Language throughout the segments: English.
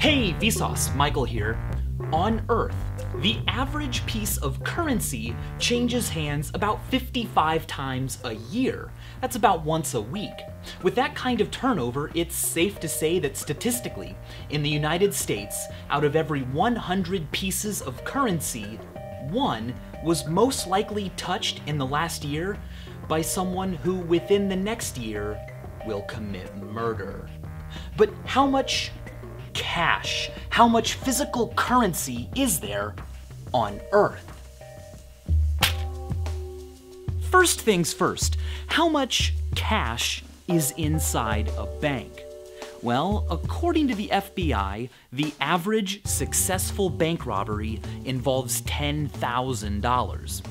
Hey, Vsauce, Michael here. On Earth, the average piece of currency changes hands about 55 times a year. That's about once a week. With that kind of turnover, it's safe to say that statistically, in the United States, out of every 100 pieces of currency, one was most likely touched in the last year by someone who within the next year will commit murder. But how much cash, how much physical currency is there on Earth? First things first, how much cash is inside a bank? Well, according to the FBI, the average successful bank robbery involves $10,000.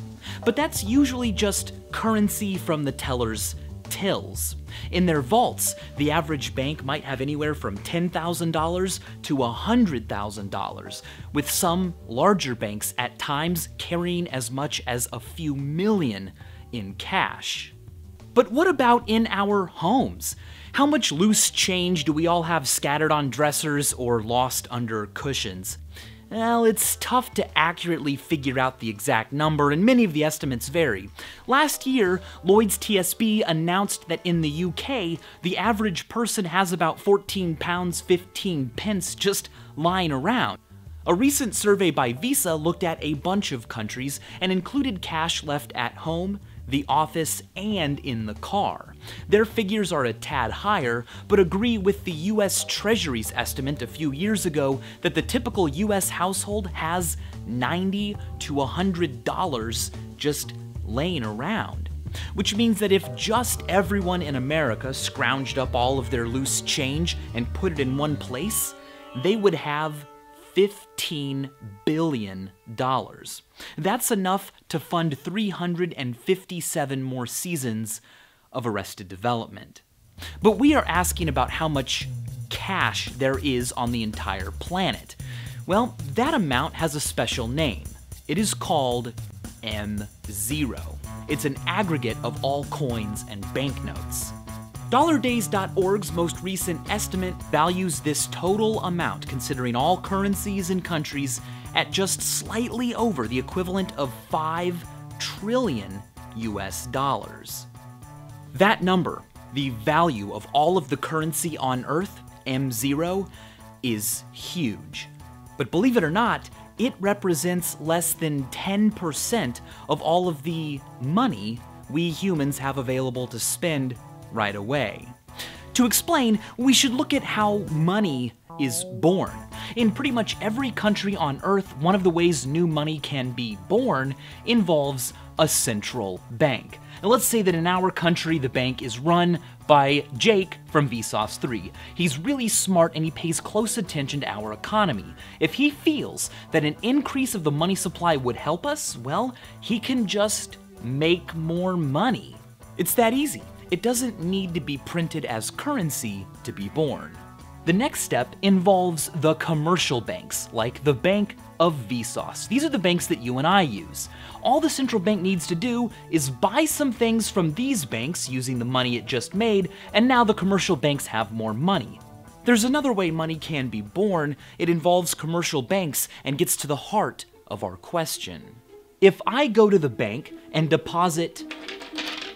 But that's usually just currency from the teller's tills. In their vaults, the average bank might have anywhere from $10,000 to $100,000, with some larger banks at times carrying as much as a few million in cash. But what about in our homes? How much loose change do we all have scattered on dressers or lost under cushions? Well, it's tough to accurately figure out the exact number, and many of the estimates vary. Last year, Lloyd's TSB announced that in the UK, the average person has about 14 pounds 15 pence just lying around. A recent survey by Visa looked at a bunch of countries and included cash left at home, the office, and in the car. Their figures are a tad higher, but agree with the US Treasury's estimate a few years ago that the typical US household has 90 to $100 just laying around. Which means that if just everyone in America scrounged up all of their loose change and put it in one place, they would have $15 billion. That's enough to fund 357 more seasons of Arrested Development. But we are asking about how much cash there is on the entire planet. Well, that amount has a special name. It is called M0. It's an aggregate of all coins and banknotes. DollarDaze.org's most recent estimate values this total amount, considering all currencies and countries, at just slightly over the equivalent of 5 trillion US dollars. That number, the value of all of the currency on Earth, M0, is huge. But believe it or not, it represents less than 10% of all of the money we humans have available to spend right away. To explain, we should look at how money is born. In pretty much every country on Earth, one of the ways new money can be born involves a central bank. Now, let's say that in our country, the bank is run by Jake from Vsauce 3. He's really smart and he pays close attention to our economy. If he feels that an increase of the money supply would help us, well, he can just make more money. It's that easy. It doesn't need to be printed as currency to be born. The next step involves the commercial banks, like the Bank of Vsauce. These are the banks that you and I use. All the central bank needs to do is buy some things from these banks using the money it just made, and now the commercial banks have more money. There's another way money can be born. It involves commercial banks and gets to the heart of our question. If I go to the bank and deposit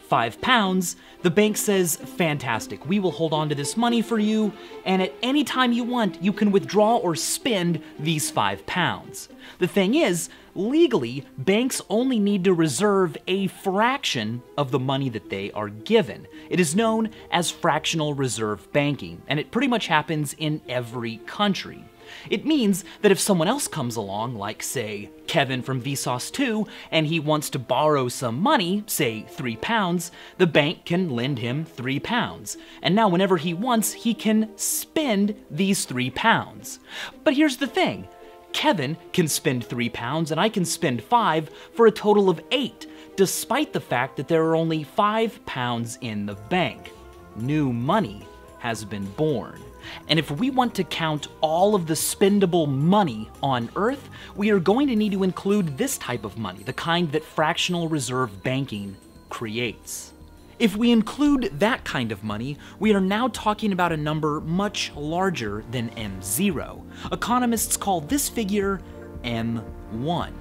five pounds, the bank says, fantastic, we will hold on to this money for you, and at any time you want, you can withdraw or spend these five pounds. The thing is, legally, banks only need to reserve a fraction of the money that they are given. It is known as fractional reserve banking, and it pretty much happens in every country. It means that if someone else comes along, like, say, Kevin from Vsauce 2, and he wants to borrow some money, say three pounds, the bank can lend him three pounds. And now, whenever he wants, he can spend these three pounds. But here's the thing Kevin can spend three pounds, and I can spend five for a total of eight, despite the fact that there are only five pounds in the bank. New money has been born. And if we want to count all of the spendable money on Earth, we are going to need to include this type of money, the kind that fractional reserve banking creates. If we include that kind of money, we are now talking about a number much larger than M0. Economists call this figure M1.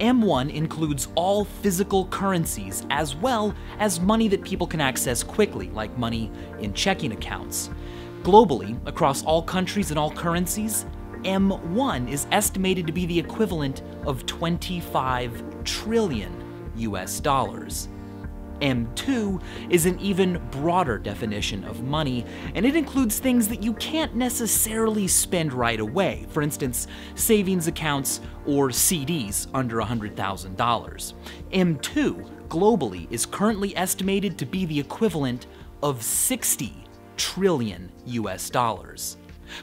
M1 includes all physical currencies as well as money that people can access quickly, like money in checking accounts. Globally, across all countries and all currencies, M1 is estimated to be the equivalent of 25 trillion US dollars. M2 is an even broader definition of money, and it includes things that you can't necessarily spend right away, for instance, savings accounts or CDs under $100,000. M2 globally is currently estimated to be the equivalent of 60 trillion US dollars.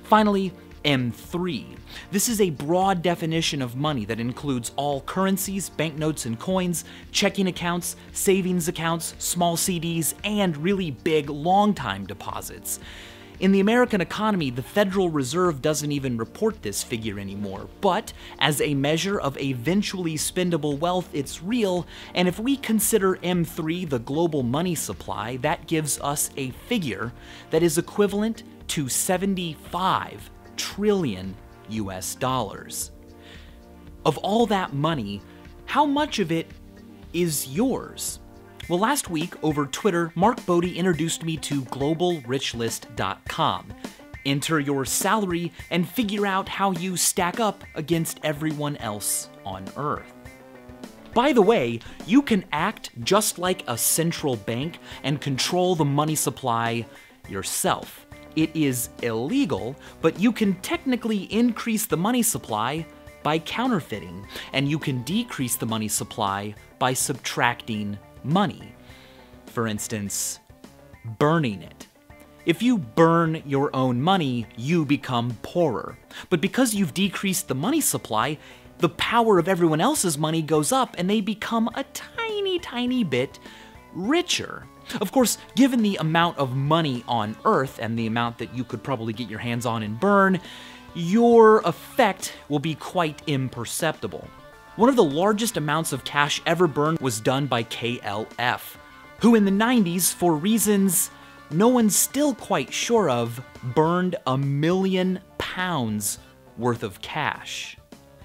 Finally, M3. This is a broad definition of money that includes all currencies, banknotes and coins, checking accounts, savings accounts, small CDs, and really big long time deposits. In the American economy, the Federal Reserve doesn't even report this figure anymore, but as a measure of eventually spendable wealth, it's real, and if we consider M3 the global money supply, that gives us a figure that is equivalent to 75 trillion US dollars. Of all that money, how much of it is yours? Well, last week over Twitter, Mark Bodie introduced me to globalrichlist.com. Enter your salary and figure out how you stack up against everyone else on Earth. By the way, you can act just like a central bank and control the money supply yourself. It is illegal, but you can technically increase the money supply by counterfeiting, and you can decrease the money supply by subtracting money. For instance, burning it. If you burn your own money, you become poorer. But because you've decreased the money supply, the power of everyone else's money goes up and they become a tiny, tiny bit richer. Of course, given the amount of money on Earth and the amount that you could probably get your hands on and burn, your effect will be quite imperceptible. One of the largest amounts of cash ever burned was done by KLF, who in the 90s, for reasons no one's still quite sure of, burned a million pounds worth of cash.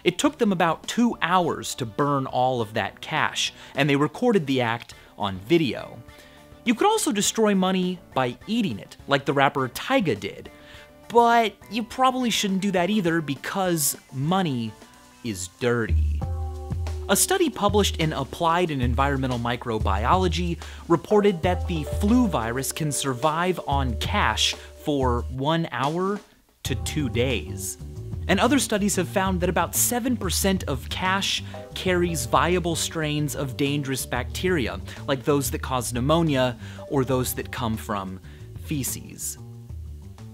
It took them about two hours to burn all of that cash, and they recorded the act on video. You could also destroy money by eating it, like the rapper Tyga did, but you probably shouldn't do that either because money is dirty. A study published in Applied and Environmental Microbiology reported that the flu virus can survive on cash for one hour to two days. And other studies have found that about 7% of cash carries viable strains of dangerous bacteria, like those that cause pneumonia or those that come from feces.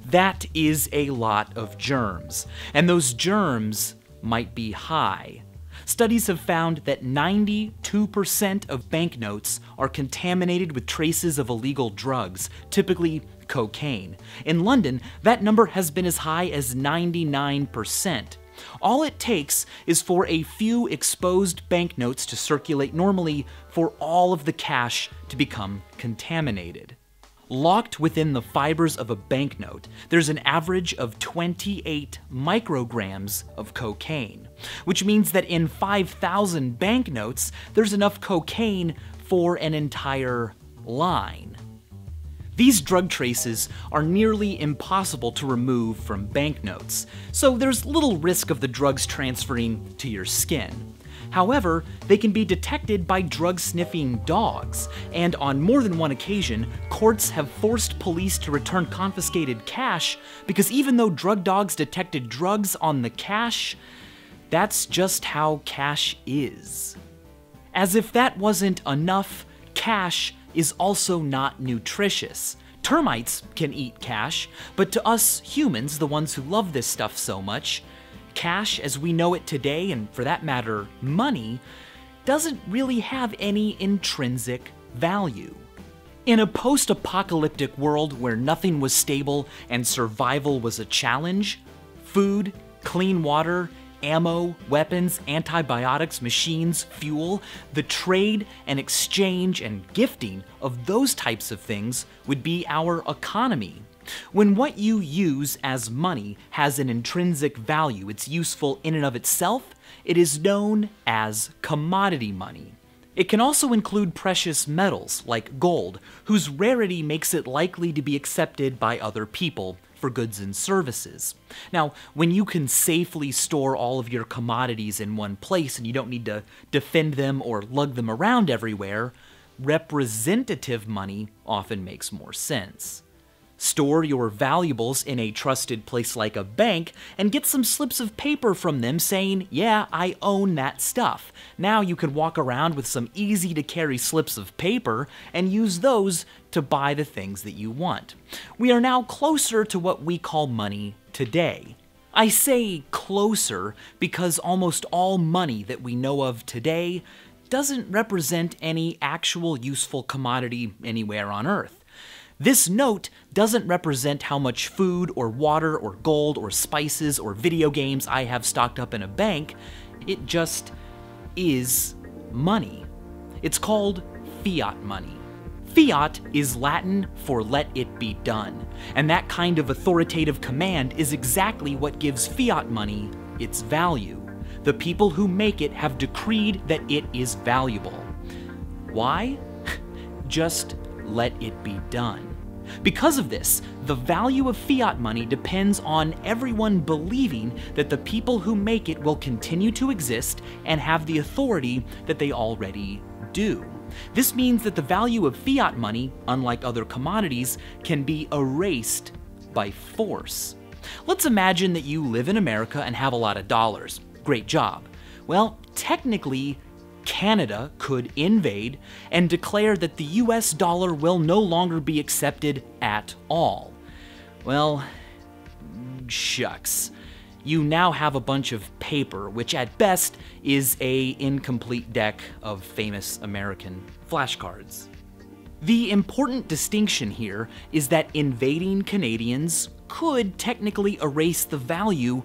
That is a lot of germs, and those germs might be high. Studies have found that 92% of banknotes are contaminated with traces of illegal drugs, typically cocaine. In London, that number has been as high as 99%. All it takes is for a few exposed banknotes to circulate normally for all of the cash to become contaminated. Locked within the fibers of a banknote, there's an average of 28 micrograms of cocaine, which means that in 5,000 banknotes, there's enough cocaine for an entire line. These drug traces are nearly impossible to remove from banknotes, so there's little risk of the drugs transferring to your skin. However, they can be detected by drug sniffing dogs, and on more than one occasion, courts have forced police to return confiscated cash because even though drug dogs detected drugs on the cash, that's just how cash is. As if that wasn't enough, cash is also not nutritious. Termites can eat cash, but to us humans, the ones who love this stuff so much, cash as we know it today, and for that matter, money, doesn't really have any intrinsic value. In a post apocalyptic world where nothing was stable and survival was a challenge, food, clean water, ammo, weapons, antibiotics, machines, fuel, the trade and exchange and gifting of those types of things would be our economy. When what you use as money has an intrinsic value, it's useful in and of itself, it is known as commodity money. It can also include precious metals, like gold, whose rarity makes it likely to be accepted by other people for goods and services. Now, when you can safely store all of your commodities in one place and you don't need to defend them or lug them around everywhere, representative money often makes more sense. Store your valuables in a trusted place like a bank and get some slips of paper from them saying, Yeah, I own that stuff. Now you can walk around with some easy to carry slips of paper and use those to buy the things that you want. We are now closer to what we call money today. I say closer because almost all money that we know of today doesn't represent any actual useful commodity anywhere on Earth. This note doesn't represent how much food or water or gold or spices or video games I have stocked up in a bank. It just is money. It's called fiat money. Fiat is Latin for let it be done, and that kind of authoritative command is exactly what gives fiat money its value. The people who make it have decreed that it is valuable. Why? Just let it be done. Because of this, the value of fiat money depends on everyone believing that the people who make it will continue to exist and have the authority that they already do. This means that the value of fiat money, unlike other commodities, can be erased by force. Let's imagine that you live in America and have a lot of dollars. Great job. Well, technically, Canada could invade and declare that the US dollar will no longer be accepted at all. Well, shucks. You now have a bunch of paper, which at best is a incomplete deck of famous American flashcards. The important distinction here is that invading Canadians could technically erase the value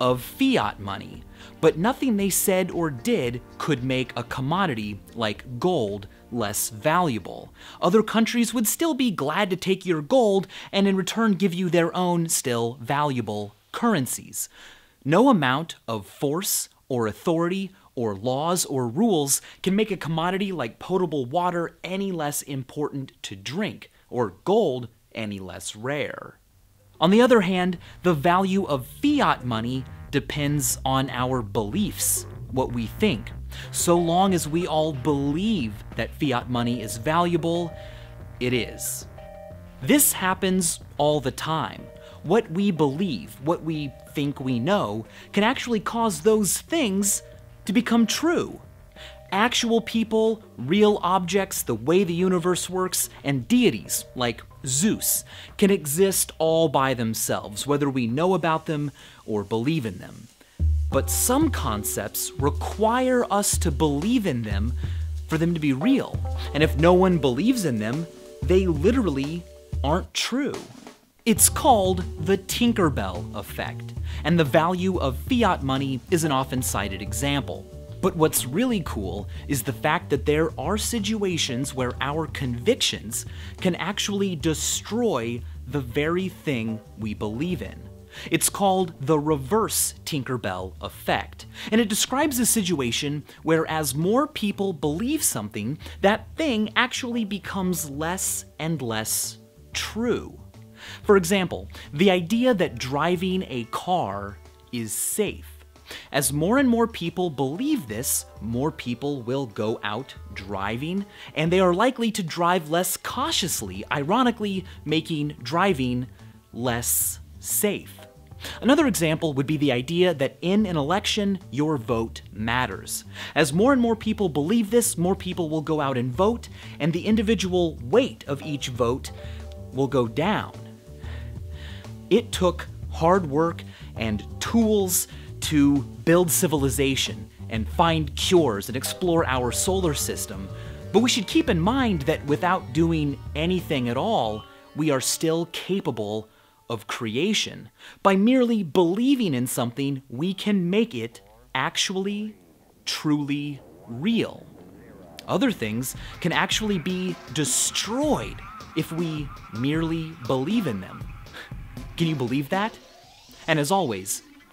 of fiat money, but nothing they said or did could make a commodity like gold less valuable. Other countries would still be glad to take your gold and in return give you their own still valuable currencies. No amount of force or authority or laws or rules can make a commodity like potable water any less important to drink or gold any less rare. On the other hand, the value of fiat money depends on our beliefs, what we think. So long as we all believe that fiat money is valuable, it is. This happens all the time. What we believe, what we think we know, can actually cause those things to become true actual people, real objects, the way the universe works, and deities, like Zeus, can exist all by themselves, whether we know about them or believe in them. But some concepts require us to believe in them for them to be real. And if no one believes in them, they literally aren't true. It's called the Tinkerbell effect, and the value of fiat money is an often cited example. But what's really cool is the fact that there are situations where our convictions can actually destroy the very thing we believe in. It's called the reverse Tinkerbell effect, and it describes a situation where as more people believe something, that thing actually becomes less and less true. For example, the idea that driving a car is safe as more and more people believe this, more people will go out driving, and they are likely to drive less cautiously, ironically, making driving less safe. Another example would be the idea that in an election, your vote matters. As more and more people believe this, more people will go out and vote, and the individual weight of each vote will go down. It took hard work and tools to build civilization and find cures and explore our solar system. But we should keep in mind that without doing anything at all, we are still capable of creation. By merely believing in something, we can make it actually, truly real. Other things can actually be destroyed if we merely believe in them. Can you believe that? And as always,